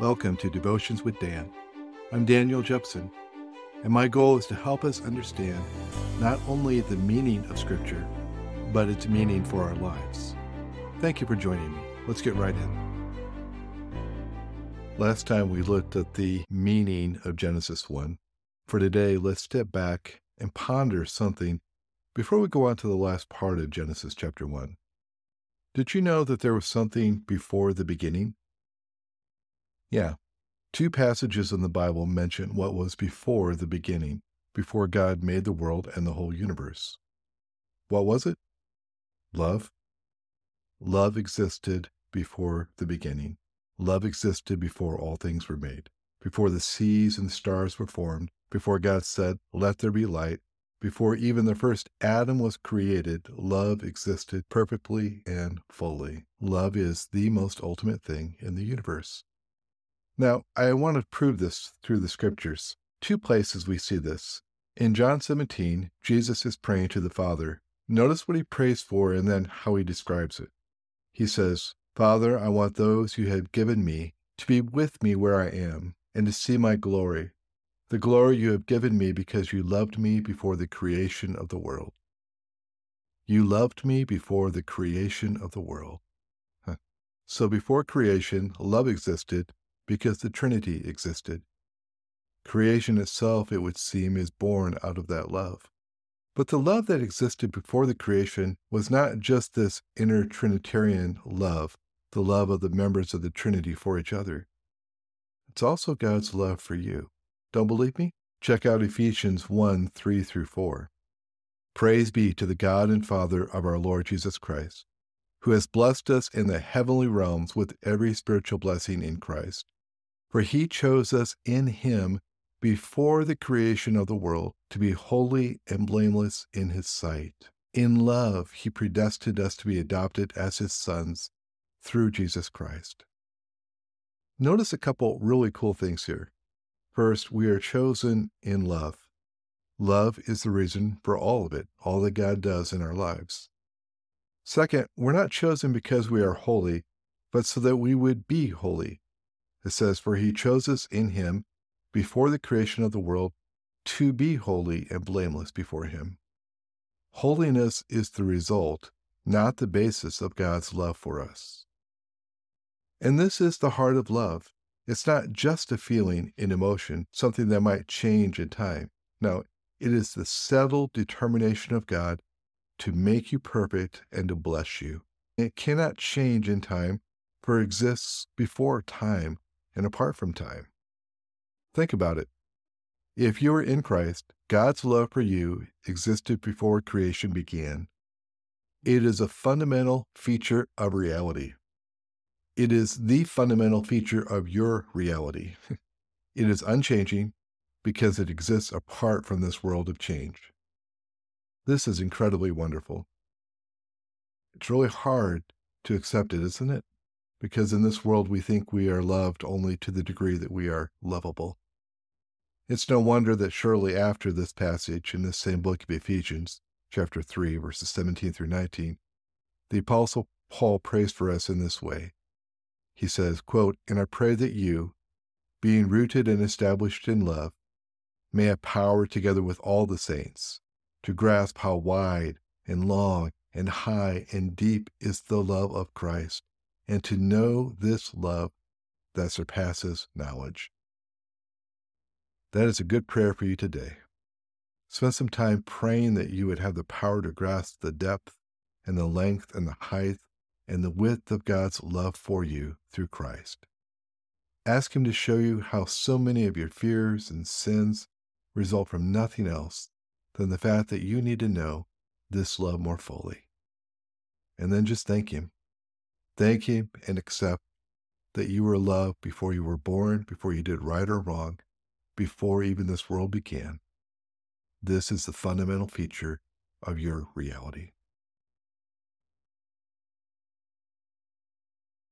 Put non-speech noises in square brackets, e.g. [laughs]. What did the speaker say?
Welcome to Devotions with Dan. I'm Daniel Jepson, and my goal is to help us understand not only the meaning of Scripture, but its meaning for our lives. Thank you for joining me. Let's get right in. Last time we looked at the meaning of Genesis 1. For today, let's step back and ponder something before we go on to the last part of Genesis chapter 1. Did you know that there was something before the beginning? Yeah. Two passages in the Bible mention what was before the beginning, before God made the world and the whole universe. What was it? Love. Love existed before the beginning. Love existed before all things were made, before the seas and the stars were formed, before God said, Let there be light, before even the first Adam was created, love existed perfectly and fully. Love is the most ultimate thing in the universe. Now, I want to prove this through the scriptures. Two places we see this. In John 17, Jesus is praying to the Father. Notice what he prays for and then how he describes it. He says, Father, I want those you have given me to be with me where I am and to see my glory, the glory you have given me because you loved me before the creation of the world. You loved me before the creation of the world. Huh. So before creation, love existed, because the Trinity existed. Creation itself, it would seem, is born out of that love. But the love that existed before the creation was not just this inner Trinitarian love, the love of the members of the Trinity for each other. It's also God's love for you. Don't believe me? Check out Ephesians 1 3 through 4. Praise be to the God and Father of our Lord Jesus Christ, who has blessed us in the heavenly realms with every spiritual blessing in Christ for he chose us in him before the creation of the world to be holy and blameless in his sight. In love, he predestined us to be adopted as his sons through Jesus Christ. Notice a couple really cool things here. First, we are chosen in love. Love is the reason for all of it, all that God does in our lives. Second, we're not chosen because we are holy, but so that we would be holy. It says, For he chose us in him before the creation of the world to be holy and blameless before him. Holiness is the result, not the basis of God's love for us. And this is the heart of love. It's not just a feeling, an emotion, something that might change in time. No, it is the settled determination of God to make you perfect and to bless you. It cannot change in time, for it exists before time and apart from time. Think about it. If you are in Christ, God's love for you existed before creation began. It is a fundamental feature of reality. It is the fundamental feature of your reality. [laughs] it is unchanging because it exists apart from this world of change. This is incredibly wonderful. It's really hard to accept it, isn't it? Because in this world we think we are loved only to the degree that we are lovable. It's no wonder that shortly after this passage in this same book of Ephesians, chapter 3, verses 17 through 19, the Apostle Paul prays for us in this way. He says, quote, And I pray that you, being rooted and established in love, may have power together with all the saints to grasp how wide and long and high and deep is the love of Christ and to know this love that surpasses knowledge. That is a good prayer for you today. Spend some time praying that you would have the power to grasp the depth and the length and the height and the width of God's love for you through Christ. Ask Him to show you how so many of your fears and sins result from nothing else than the fact that you need to know this love more fully. And then just thank Him Thank Him and accept that you were loved before you were born, before you did right or wrong, before even this world began. This is the fundamental feature of your reality.